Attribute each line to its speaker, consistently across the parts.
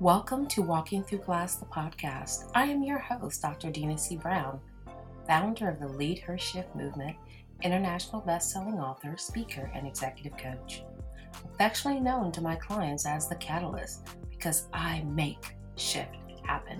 Speaker 1: Welcome to Walking Through Glass, the podcast. I am your host, Dr. Dina C. Brown, founder of the Lead Her Shift movement, international best-selling author, speaker, and executive coach. Affectionately known to my clients as the Catalyst because I make shift happen.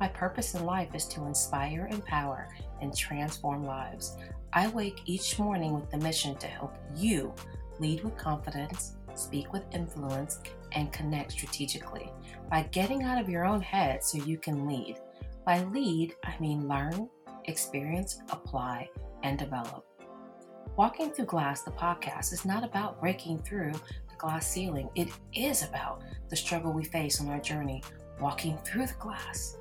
Speaker 1: My purpose in life is to inspire, empower, and transform lives. I wake each morning with the mission to help you lead with confidence, speak with influence, and connect strategically by getting out of your own head so you can lead. By lead, I mean learn, experience, apply, and develop. Walking Through Glass, the podcast, is not about breaking through the glass ceiling. It is about the struggle we face on our journey walking through the glass.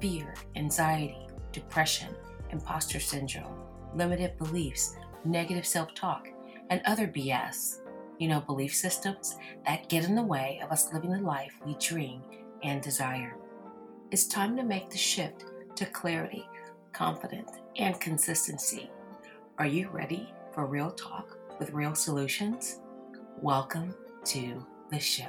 Speaker 1: Fear, anxiety, depression, imposter syndrome, limited beliefs, negative self talk, and other BS you know, belief systems that get in the way of us living the life we dream and desire. It's time to make the shift to clarity, confidence, and consistency. Are you ready for real talk with real solutions? Welcome to the show.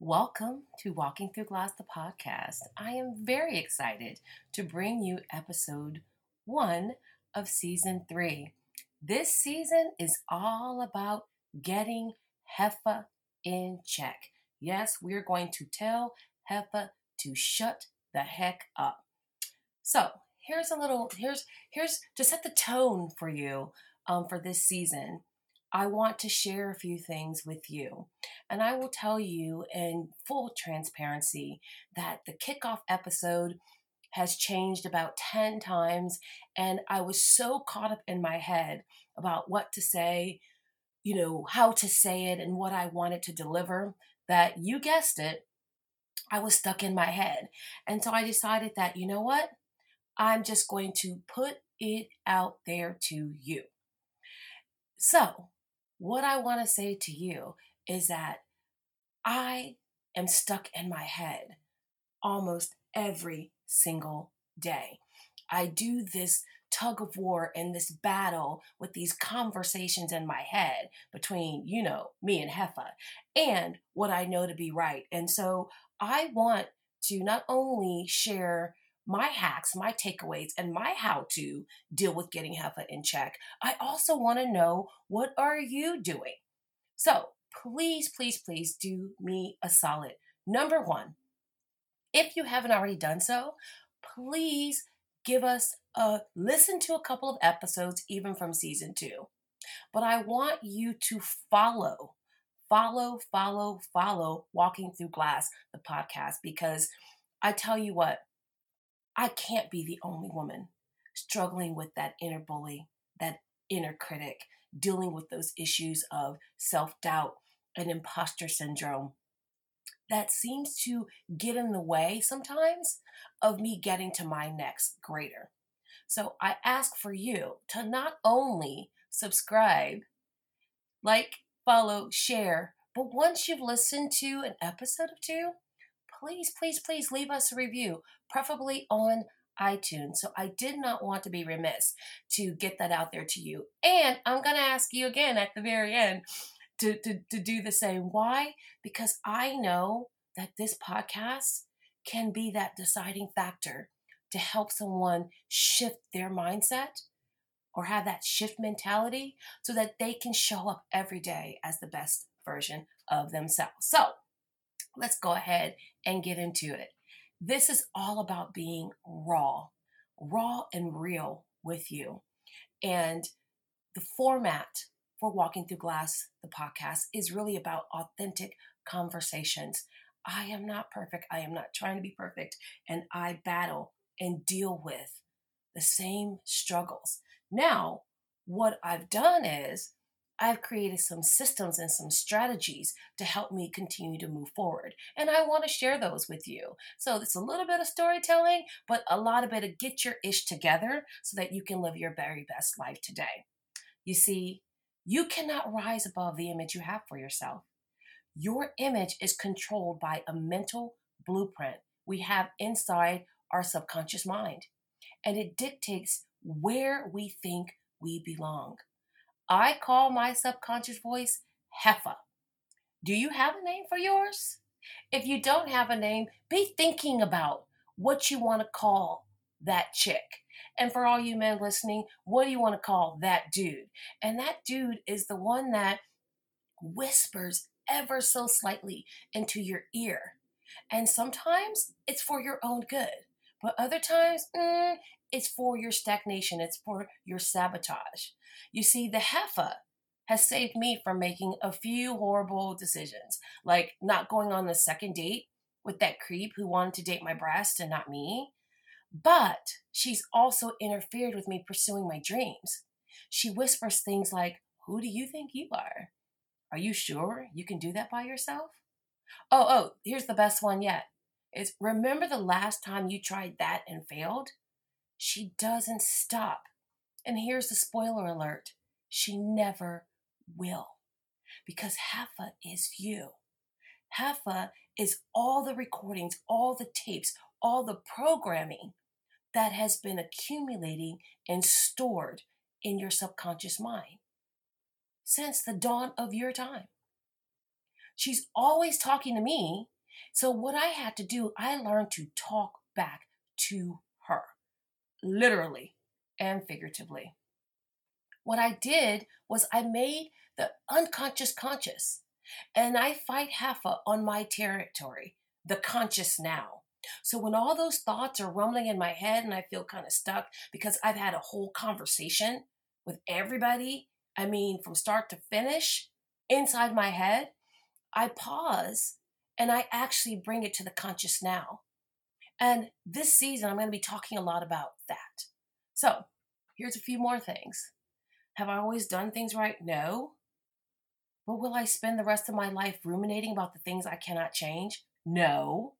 Speaker 1: Welcome to Walking Through Glass, the podcast. I am very excited to bring you episode one of season three. This season is all about getting Heffa in check. Yes, we're going to tell Heffa to shut the heck up. So here's a little here's here's to set the tone for you um, for this season. I want to share a few things with you. And I will tell you in full transparency that the kickoff episode has changed about 10 times. And I was so caught up in my head about what to say, you know, how to say it, and what I wanted to deliver that you guessed it, I was stuck in my head. And so I decided that, you know what? I'm just going to put it out there to you. So, what I want to say to you is that I am stuck in my head almost every single day. I do this tug of war and this battle with these conversations in my head between, you know, me and Heffa and what I know to be right. And so I want to not only share my hacks, my takeaways, and my how to deal with getting Heffa in check, I also want to know what are you doing? So please, please, please do me a solid. Number one, if you haven't already done so, please give us a listen to a couple of episodes, even from season two. But I want you to follow, follow, follow, follow Walking Through Glass, the podcast, because I tell you what, I can't be the only woman struggling with that inner bully, that inner critic, dealing with those issues of self doubt and imposter syndrome that seems to get in the way sometimes of me getting to my next greater. So I ask for you to not only subscribe, like, follow, share, but once you've listened to an episode or two, please, please, please leave us a review, preferably on iTunes. So I did not want to be remiss to get that out there to you. And I'm going to ask you again at the very end to, to, to do the same. Why? Because I know that this podcast can be that deciding factor to help someone shift their mindset or have that shift mentality so that they can show up every day as the best version of themselves. So let's go ahead and get into it. This is all about being raw, raw and real with you. And the format for Walking Through Glass, the podcast, is really about authentic conversations. I am not perfect. I am not trying to be perfect. And I battle and deal with the same struggles. Now, what I've done is I've created some systems and some strategies to help me continue to move forward. And I want to share those with you. So it's a little bit of storytelling, but a lot of it to get your ish together so that you can live your very best life today. You see, you cannot rise above the image you have for yourself. Your image is controlled by a mental blueprint we have inside our subconscious mind, and it dictates where we think we belong. I call my subconscious voice Heffa. Do you have a name for yours? If you don't have a name, be thinking about what you want to call that chick. And for all you men listening, what do you want to call that dude? And that dude is the one that whispers ever so slightly into your ear. And sometimes it's for your own good, but other times mm, it's for your stagnation, it's for your sabotage. You see, the Heffa has saved me from making a few horrible decisions, like not going on the second date with that creep who wanted to date my breast and not me. But she's also interfered with me pursuing my dreams. She whispers things like, Who do you think you are? Are you sure you can do that by yourself? Oh, oh, here's the best one yet. Is remember the last time you tried that and failed? She doesn't stop. And here's the spoiler alert she never will. Because Heffa is you. Heffa is all the recordings, all the tapes, all the programming that has been accumulating and stored in your subconscious mind since the dawn of your time. She's always talking to me. So, what I had to do, I learned to talk back to her, literally and figuratively. What I did was I made the unconscious conscious, and I fight Heffa on my territory, the conscious now. So when all those thoughts are rumbling in my head and I feel kind of stuck because I've had a whole conversation with everybody, I mean, from start to finish, inside my head, I pause and I actually bring it to the conscious now. And this season, I'm going to be talking a lot about that. So here's a few more things. Have I always done things right? No. But will I spend the rest of my life ruminating about the things I cannot change? No.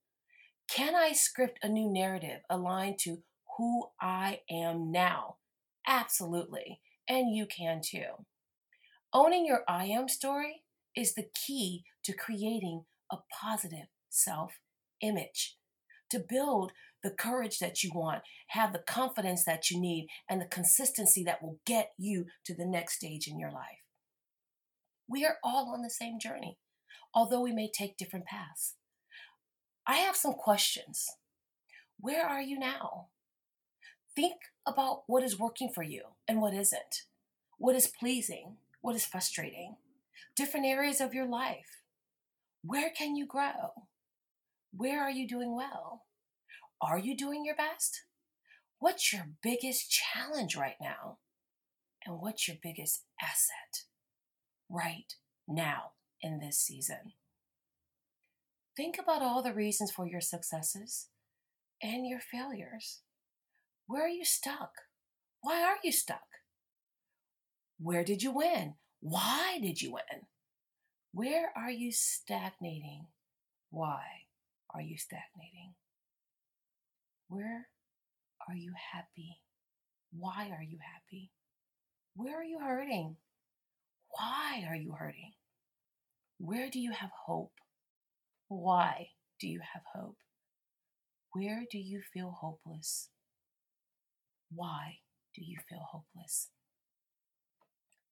Speaker 1: Can I script a new narrative aligned to who I am now? Absolutely. And you can too. Owning your I am story is the key to creating a positive self image. To build the courage that you want, have the confidence that you need, and the consistency that will get you to the next stage in your life. We are all on the same journey, although we may take different paths. I have some questions. Where are you now? Think about what is working for you and what isn't. What is pleasing? What is frustrating? Different areas of your life. Where can you grow? Where are you doing well? Are you doing your best? What's your biggest challenge right now? And what's your biggest asset right now in this season? Think about all the reasons for your successes and your failures. Where are you stuck? Why are you stuck? Where did you win? Why did you win? Where are you stagnating? Why are you stagnating? Where are you happy? Why are you happy? Where are you hurting? Why are you hurting? Where do you have hope? Why do you have hope? Where do you feel hopeless? Why do you feel hopeless?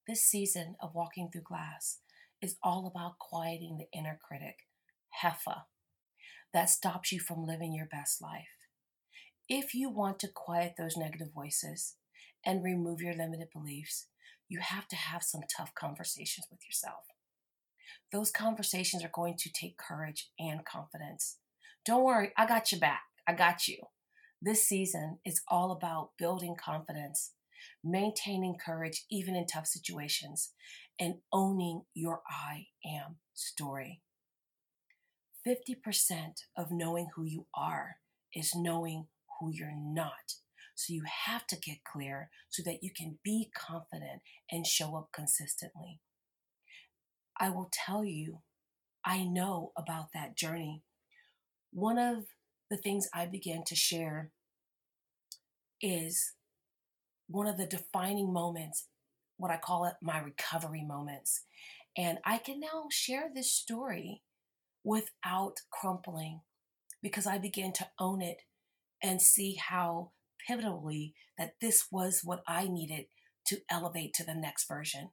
Speaker 1: This season of Walking Through Glass is all about quieting the inner critic, Heffa, that stops you from living your best life. If you want to quiet those negative voices and remove your limited beliefs, you have to have some tough conversations with yourself. Those conversations are going to take courage and confidence. Don't worry, I got you back. I got you. This season is all about building confidence, maintaining courage even in tough situations, and owning your I am story. 50% of knowing who you are is knowing who you're not. So you have to get clear so that you can be confident and show up consistently. I will tell you, I know about that journey. One of the things I began to share is one of the defining moments, what I call it my recovery moments. And I can now share this story without crumpling because I began to own it and see how pivotally that this was what I needed to elevate to the next version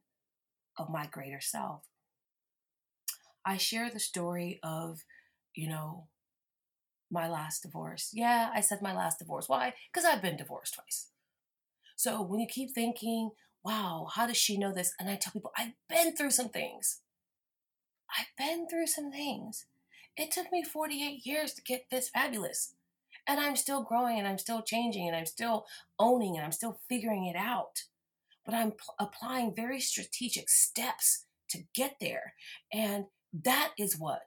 Speaker 1: of my greater self. I share the story of, you know, my last divorce. Yeah, I said my last divorce. Why? Because I've been divorced twice. So when you keep thinking, wow, how does she know this? And I tell people, I've been through some things. I've been through some things. It took me 48 years to get this fabulous. And I'm still growing and I'm still changing and I'm still owning and I'm still figuring it out. But I'm p- applying very strategic steps to get there. And that is what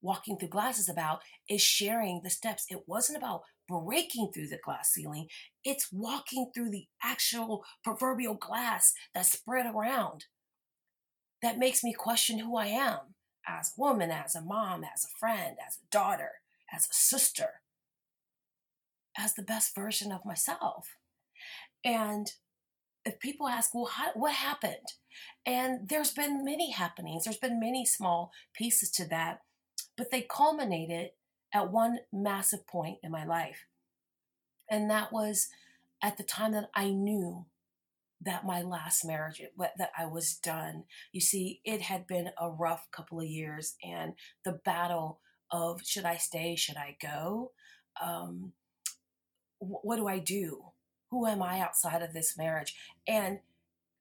Speaker 1: walking through glass is about is sharing the steps. It wasn't about breaking through the glass ceiling. It's walking through the actual proverbial glass that's spread around that makes me question who I am as a woman, as a mom, as a friend, as a daughter, as a sister, as the best version of myself. And if people ask, well, how, what happened? And there's been many happenings, there's been many small pieces to that, but they culminated at one massive point in my life. And that was at the time that I knew that my last marriage that I was done. You see, it had been a rough couple of years, and the battle of should I stay, should I go, um, what do I do? Who am I outside of this marriage? And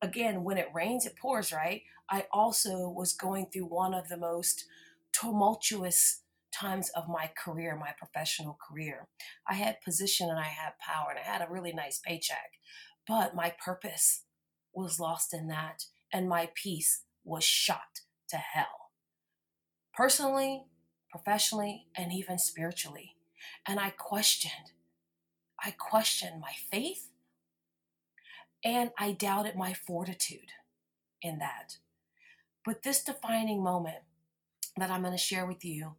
Speaker 1: again, when it rains, it pours, right? I also was going through one of the most tumultuous times of my career, my professional career. I had position and I had power and I had a really nice paycheck. But my purpose was lost in that, and my peace was shot to hell. Personally, professionally, and even spiritually. And I questioned. I questioned my faith, and I doubted my fortitude in that. But this defining moment that I'm going to share with you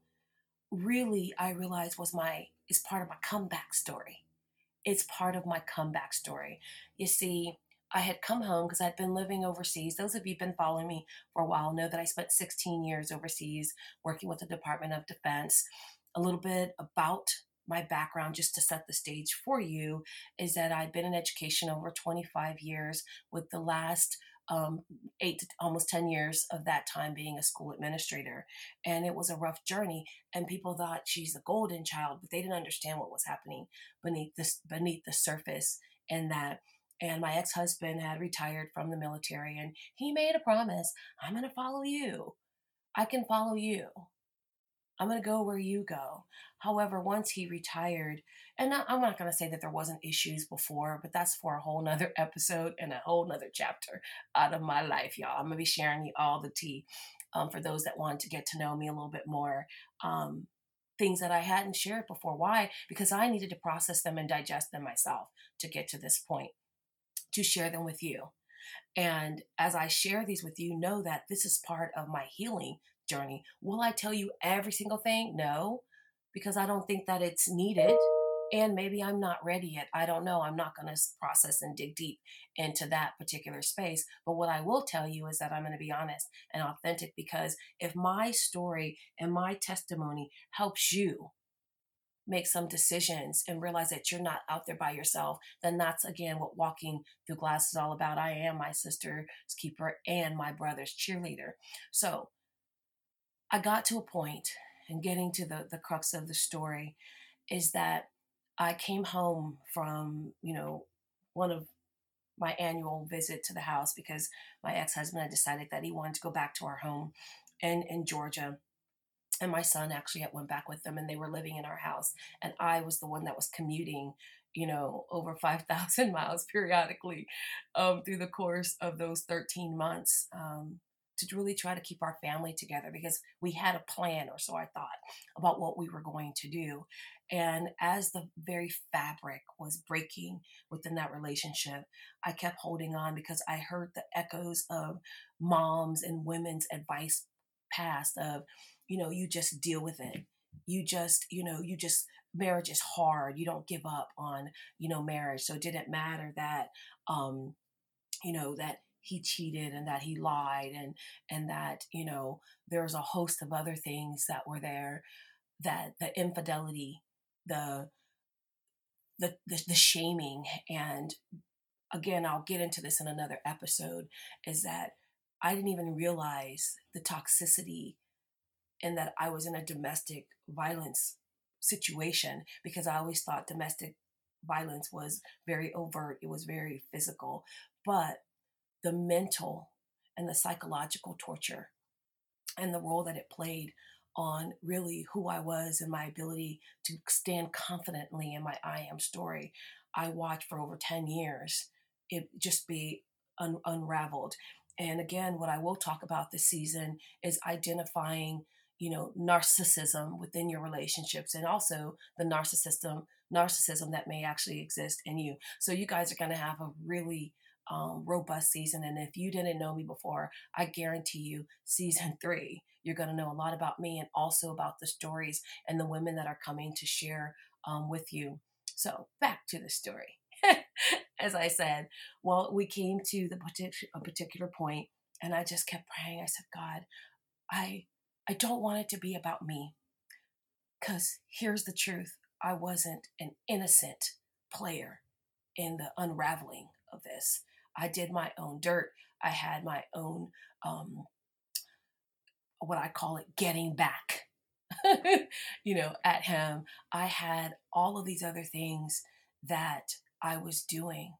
Speaker 1: really I realized was my is part of my comeback story it's part of my comeback story. You see, I had come home because I'd been living overseas. Those of you who've been following me for a while know that I spent 16 years overseas working with the Department of Defense. A little bit about my background, just to set the stage for you, is that I've been in education over 25 years, with the last um, eight to almost 10 years of that time being a school administrator. And it was a rough journey. And people thought she's a golden child, but they didn't understand what was happening beneath this beneath the surface and that and my ex-husband had retired from the military and he made a promise i'm going to follow you i can follow you I'm going to go where you go. However, once he retired, and I'm not going to say that there wasn't issues before, but that's for a whole nother episode and a whole nother chapter out of my life, y'all. I'm going to be sharing you all the tea um, for those that want to get to know me a little bit more. Um, things that I hadn't shared before. Why? Because I needed to process them and digest them myself to get to this point to share them with you. And as I share these with you, know that this is part of my healing journey. Will I tell you every single thing? No, because I don't think that it's needed. And maybe I'm not ready yet. I don't know. I'm not going to process and dig deep into that particular space. But what I will tell you is that I'm going to be honest and authentic because if my story and my testimony helps you make some decisions and realize that you're not out there by yourself, then that's again what walking through glass is all about. I am my sister's keeper and my brother's cheerleader. So I got to a point, and getting to the, the crux of the story is that I came home from, you know, one of my annual visit to the house because my ex-husband had decided that he wanted to go back to our home in, in Georgia. And my son actually went back with them and they were living in our house. And I was the one that was commuting, you know, over 5,000 miles periodically um, through the course of those 13 months. Um, to really try to keep our family together because we had a plan, or so I thought, about what we were going to do. And as the very fabric was breaking within that relationship, I kept holding on because I heard the echoes of moms and women's advice past of, you know, you just deal with it. You just, you know, you just, marriage is hard. You don't give up on, you know, marriage. So it didn't matter that, um, you know, that he cheated and that he lied and and that you know there's a host of other things that were there that the infidelity the the, the, the shaming and again i'll get into this in another episode is that i didn't even realize the toxicity in that I was in a domestic violence situation because I always thought domestic violence was very overt, it was very physical. But the mental and the psychological torture and the role that it played on really who I was and my ability to stand confidently in my I am story, I watched for over 10 years it just be un- unraveled. And again, what I will talk about this season is identifying, you know, narcissism within your relationships and also the narcissism narcissism that may actually exist in you. So you guys are going to have a really um, robust season. And if you didn't know me before, I guarantee you, season three, you're going to know a lot about me and also about the stories and the women that are coming to share um, with you. So back to the story. As I said, well, we came to the a particular point, and I just kept praying. I said, God, I I don't want it to be about me. Because here's the truth I wasn't an innocent player in the unraveling of this. I did my own dirt. I had my own, um, what I call it, getting back, you know, at him. I had all of these other things that I was doing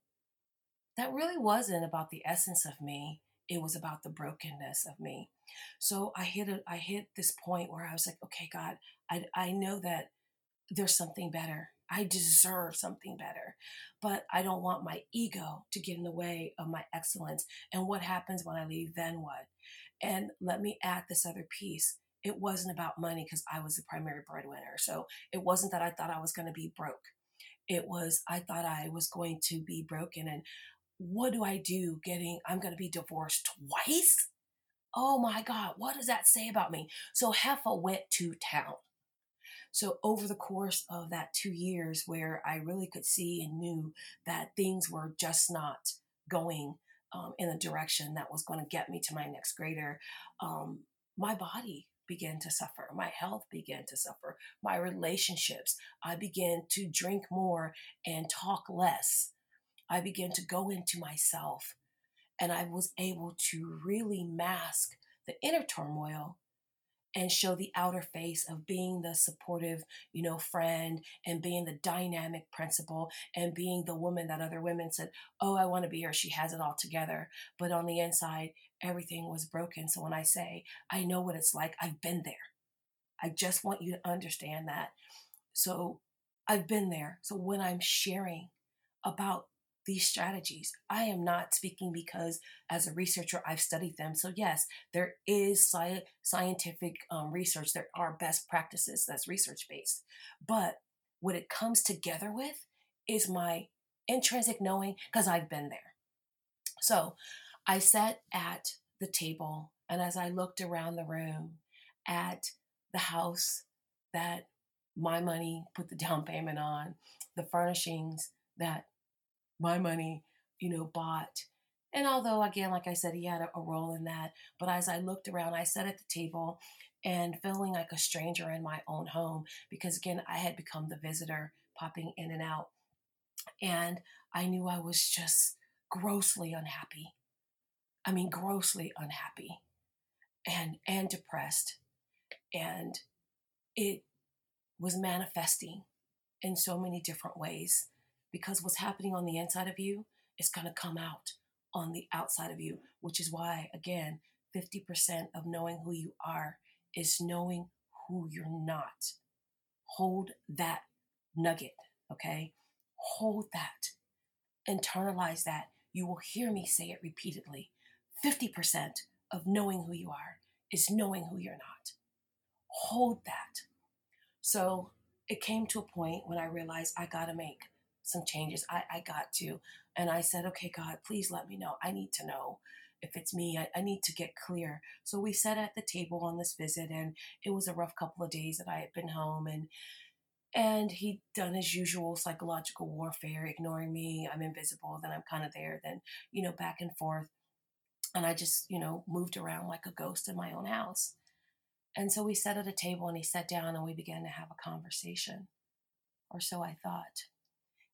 Speaker 1: that really wasn't about the essence of me. It was about the brokenness of me. So I hit a, I hit this point where I was like, okay, God, I, I know that there's something better. I deserve something better, but I don't want my ego to get in the way of my excellence. And what happens when I leave? Then what? And let me add this other piece. It wasn't about money because I was the primary breadwinner. So it wasn't that I thought I was going to be broke. It was, I thought I was going to be broken. And what do I do getting, I'm going to be divorced twice? Oh my God, what does that say about me? So Heffa went to town. So, over the course of that two years, where I really could see and knew that things were just not going um, in the direction that was going to get me to my next grader, um, my body began to suffer. My health began to suffer. My relationships, I began to drink more and talk less. I began to go into myself and I was able to really mask the inner turmoil and show the outer face of being the supportive, you know, friend and being the dynamic principal and being the woman that other women said, Oh, I want to be her. She has it all together. But on the inside, everything was broken. So when I say, I know what it's like, I've been there. I just want you to understand that. So I've been there. So when I'm sharing about these strategies. I am not speaking because, as a researcher, I've studied them. So, yes, there is sci- scientific um, research, there are best practices that's research based. But what it comes together with is my intrinsic knowing because I've been there. So, I sat at the table, and as I looked around the room at the house that my money put the down payment on, the furnishings that my money, you know, bought. And although, again, like I said, he had a, a role in that, but as I looked around, I sat at the table and feeling like a stranger in my own home because, again, I had become the visitor popping in and out. And I knew I was just grossly unhappy. I mean, grossly unhappy and, and depressed. And it was manifesting in so many different ways because what's happening on the inside of you is going to come out on the outside of you, which is why, again, 50% of knowing who you are is knowing who you're not. Hold that nugget, okay? Hold that. Internalize that. You will hear me say it repeatedly. 50% of knowing who you are is knowing who you're not. Hold that. So it came to a point when I realized I got to make some changes. I, I got to. And I said, okay, God, please let me know. I need to know if it's me. I, I need to get clear. So we sat at the table on this visit, and it was a rough couple of days that I had been home. And and he'd done his usual psychological warfare, ignoring me. I'm invisible, then I'm kind of there, then, you know, back and forth. And I just, you know, moved around like a ghost in my own house. And so we sat at a table and he sat down and we began to have a conversation, or so I thought.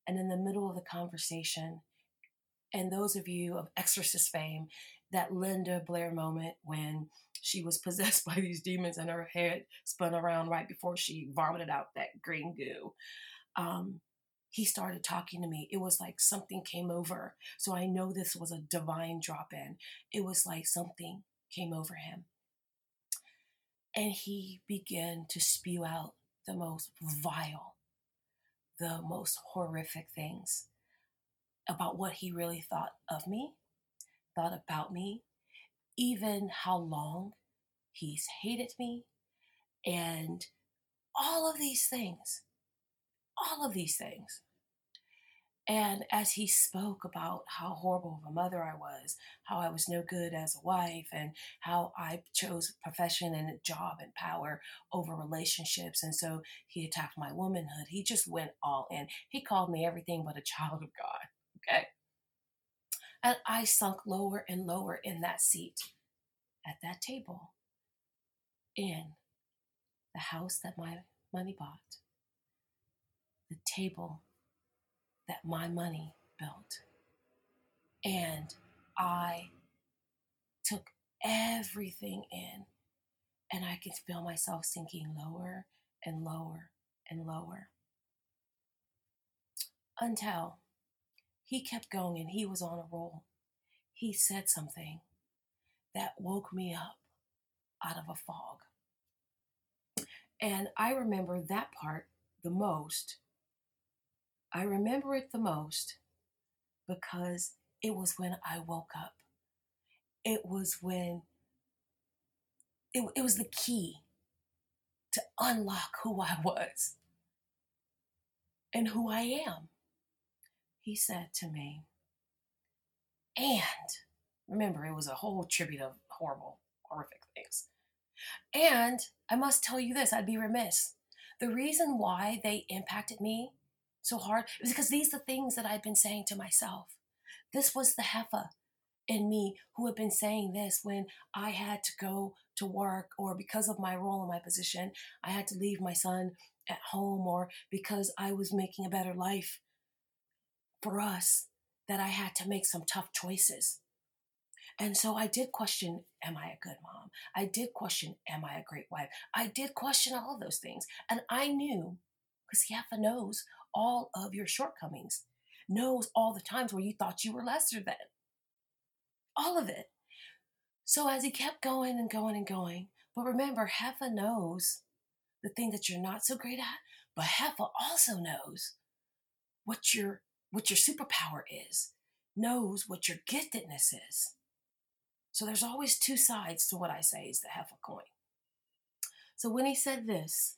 Speaker 1: And in the middle of the conversation, and those of you of exorcist fame, that Linda Blair moment when she was possessed by these demons and her head spun around right before she vomited out that green goo. Um, he started talking to me. It was like something came over. So I know this was a divine drop in. It was like something came over him. And he began to spew out the most vile, the most horrific things about what he really thought of me, thought about me, even how long he's hated me, and all of these things. All of these things. And as he spoke about how horrible of a mother I was, how I was no good as a wife, and how I chose profession and job and power over relationships, and so he attacked my womanhood, he just went all in. He called me everything but a child of God. Okay. And I sunk lower and lower in that seat at that table in the house that my money bought, the table that my money built. And I took everything in, and I could feel myself sinking lower and lower and lower. Until he kept going and he was on a roll. He said something that woke me up out of a fog. And I remember that part the most I remember it the most because it was when I woke up. It was when it, it was the key to unlock who I was and who I am. He said to me, and remember, it was a whole tribute of horrible, horrific things. And I must tell you this I'd be remiss. The reason why they impacted me so hard is because these are the things that I've been saying to myself. This was the Heffa in me who had been saying this when I had to go to work, or because of my role and my position, I had to leave my son at home, or because I was making a better life for us, that I had to make some tough choices. And so I did question, am I a good mom? I did question, am I a great wife? I did question all of those things. And I knew, because Heffa knows all of your shortcomings, knows all the times where you thought you were lesser than. All of it. So as he kept going and going and going, but remember, Heffa knows the thing that you're not so great at, but Heffa also knows what your what your superpower is, knows what your giftedness is. So there's always two sides to what I say is the Heffa coin. So when he said this,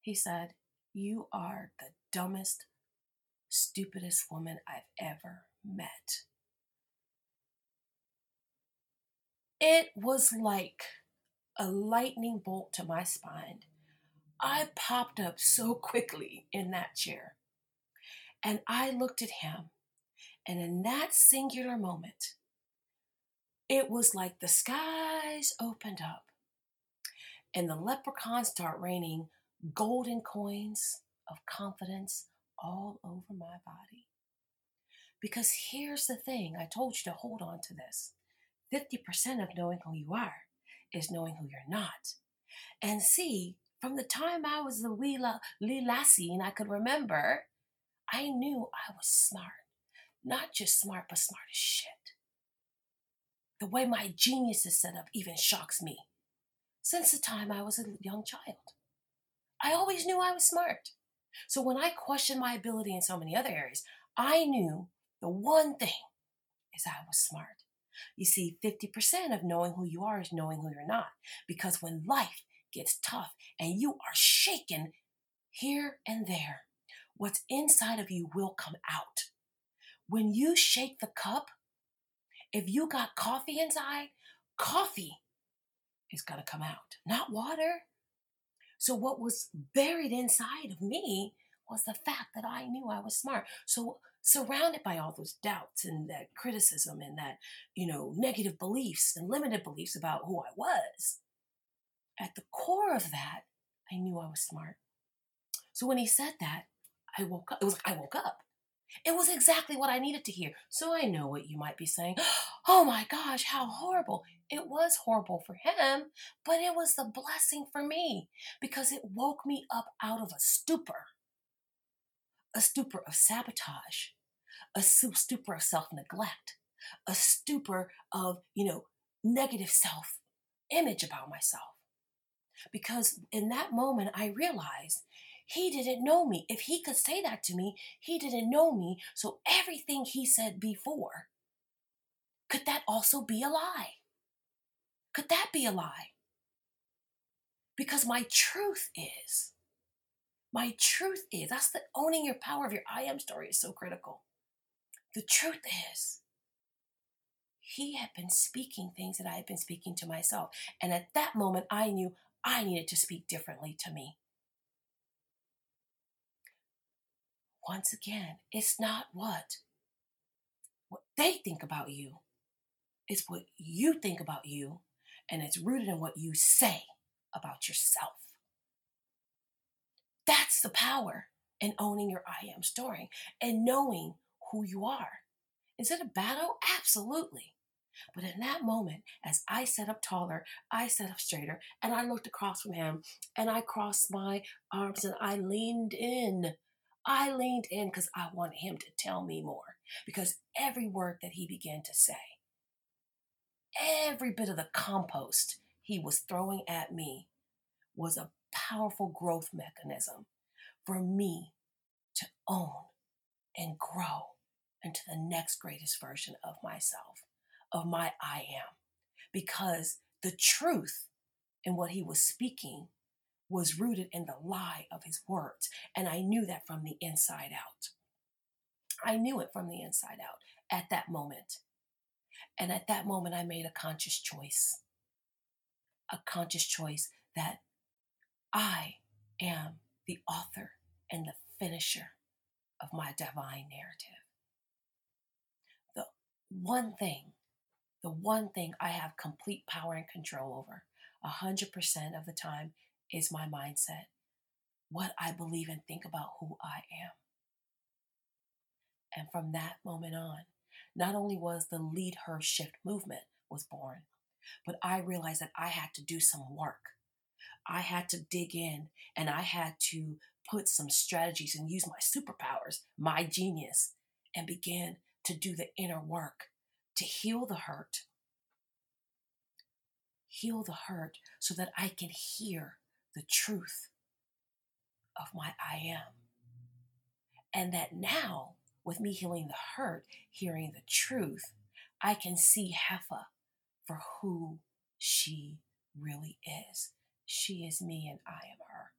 Speaker 1: he said, You are the dumbest, stupidest woman I've ever met. It was like a lightning bolt to my spine. I popped up so quickly in that chair. And I looked at him. And in that singular moment, it was like the skies opened up and the leprechauns start raining golden coins of confidence all over my body. Because here's the thing I told you to hold on to this 50% of knowing who you are is knowing who you're not. And see, from the time I was the wee, la- lassie and I could remember, I knew I was smart. Not just smart, but smart as shit. The way my genius is set up even shocks me. Since the time I was a young child, I always knew I was smart. So when I questioned my ability in so many other areas, I knew the one thing is I was smart. You see, 50% of knowing who you are is knowing who you're not. Because when life gets tough and you are shaken here and there, what's inside of you will come out. When you shake the cup, if you got coffee inside, coffee is going to come out, not water, so, what was buried inside of me was the fact that I knew I was smart. So, surrounded by all those doubts and that criticism and that, you know, negative beliefs and limited beliefs about who I was, at the core of that, I knew I was smart. So, when he said that, I woke up. It was like I woke up. It was exactly what I needed to hear. So I know what you might be saying. Oh my gosh, how horrible. It was horrible for him, but it was the blessing for me because it woke me up out of a stupor. A stupor of sabotage, a stupor of self neglect, a stupor of, you know, negative self image about myself. Because in that moment, I realized he didn't know me. If he could say that to me, he didn't know me. So everything he said before, could that also be a lie? Could that be a lie? Because my truth is, my truth is, that's the owning your power of your I am story is so critical. The truth is, he had been speaking things that I had been speaking to myself. And at that moment, I knew I needed to speak differently to me. Once again, it's not what what they think about you. It's what you think about you, and it's rooted in what you say about yourself. That's the power in owning your I am story and knowing who you are. Is it a battle? Absolutely. But in that moment, as I sat up taller, I sat up straighter, and I looked across from him, and I crossed my arms and I leaned in I leaned in because I wanted him to tell me more. Because every word that he began to say, every bit of the compost he was throwing at me was a powerful growth mechanism for me to own and grow into the next greatest version of myself, of my I am. Because the truth in what he was speaking was rooted in the lie of his words. And I knew that from the inside out. I knew it from the inside out at that moment. And at that moment, I made a conscious choice. A conscious choice that I am the author and the finisher of my divine narrative. The one thing, the one thing I have complete power and control over, 100% of the time, is my mindset, what I believe and think about who I am. And from that moment on, not only was the Lead Her Shift movement was born, but I realized that I had to do some work. I had to dig in and I had to put some strategies and use my superpowers, my genius, and begin to do the inner work to heal the hurt. Heal the hurt so that I can hear the truth of my I am. And that now, with me healing the hurt, hearing the truth, I can see Heffa for who she really is. She is me and I am her.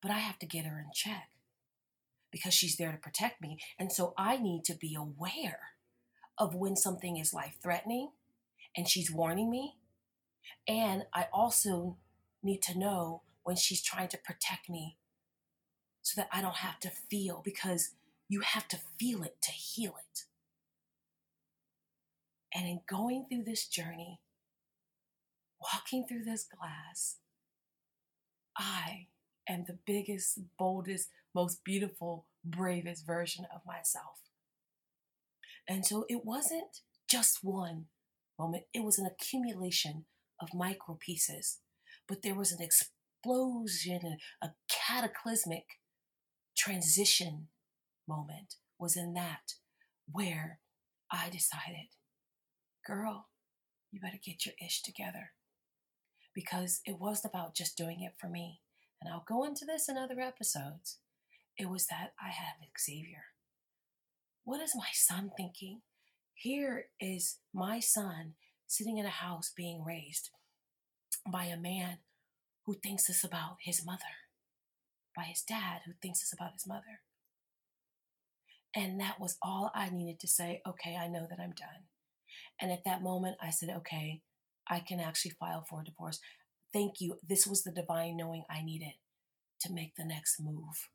Speaker 1: But I have to get her in check because she's there to protect me. And so I need to be aware of when something is life threatening and she's warning me and I also need to know when she's trying to protect me so that I don't have to feel because you have to feel it to heal it. And in going through this journey, walking through this glass, I am the biggest, boldest, most beautiful, bravest version of myself. And so it wasn't just one moment, it was an accumulation of micro pieces, but there was an explosion a cataclysmic transition moment was in that where I decided, girl, you better get your ish together. Because it wasn't about just doing it for me. And I'll go into this in other episodes. It was that I have Xavier. What is my son thinking? Here is my son sitting in a house being raised by a man who thinks this about his mother, by his dad who thinks this about his mother. And that was all I needed to say, okay, I know that I'm done. And at that moment, I said, okay, I can actually file for a divorce. Thank you. This was the divine knowing I needed to make the next move.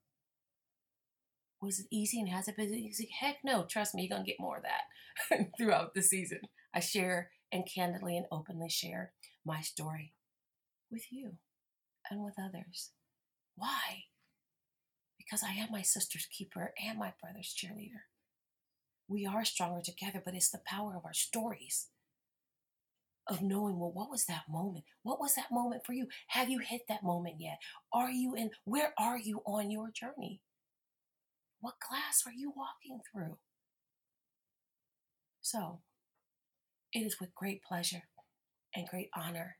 Speaker 1: Was it easy and has it been easy? Heck no. Trust me, you're going to get more of that throughout the season. I share and candidly and openly share my story with you and with others. Why? because I am my sister's keeper and my brother's cheerleader. We are stronger together, but it's the power of our stories of knowing, well, what was that moment? What was that moment for you? Have you hit that moment yet? Are you in, where are you on your journey? What class are you walking through? So, it is with great pleasure and great honor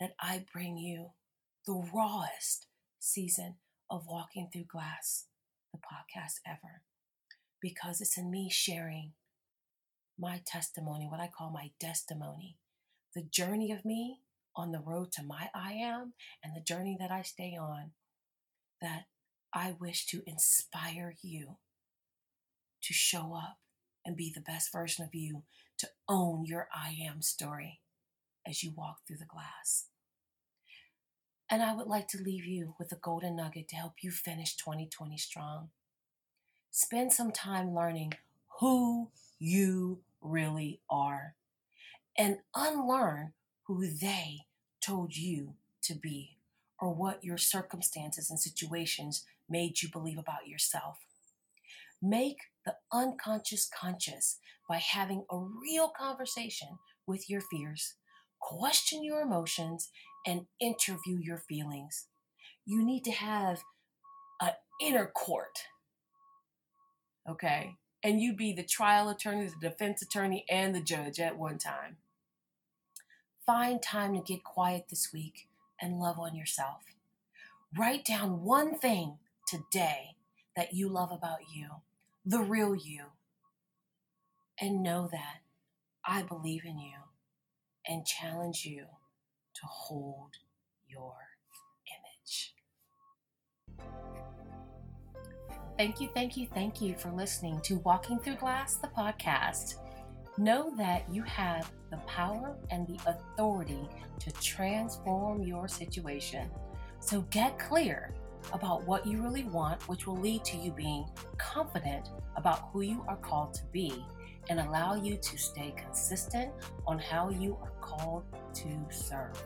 Speaker 1: that I bring you the rawest season of Walking Through Glass, the podcast ever, because it's in me sharing my testimony, what I call my testimony, the journey of me on the road to my I am and the journey that I stay on, that I wish to inspire you to show up and be the best version of you, to own your I am story as you walk through the glass. And I would like to leave you with a golden nugget to help you finish 2020 strong. Spend some time learning who you really are and unlearn who they told you to be or what your circumstances and situations made you believe about yourself. Make the unconscious conscious by having a real conversation with your fears. Question your emotions and interview your feelings. You need to have an inner court. Okay? And you be the trial attorney, the defense attorney, and the judge at one time. Find time to get quiet this week and love on yourself. Write down one thing today that you love about you, the real you. And know that I believe in you and challenge you to hold your image. Thank you, thank you, thank you for listening to Walking Through Glass, the podcast. Know that you have the power and the authority to transform your situation. So get clear about what you really want, which will lead to you being confident about who you are called to be and allow you to stay consistent on how you are called to serve.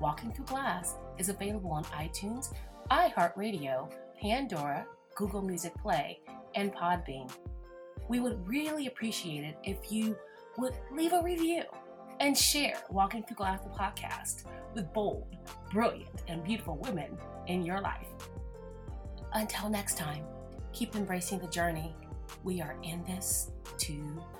Speaker 1: Walking Through Glass is available on iTunes, iHeartRadio, Pandora, Google Music Play, and Podbean. We would really appreciate it if you would leave a review and share Walking Through Glass the podcast with bold, brilliant, and beautiful women in your life. Until next time, keep embracing the journey. We are in this together.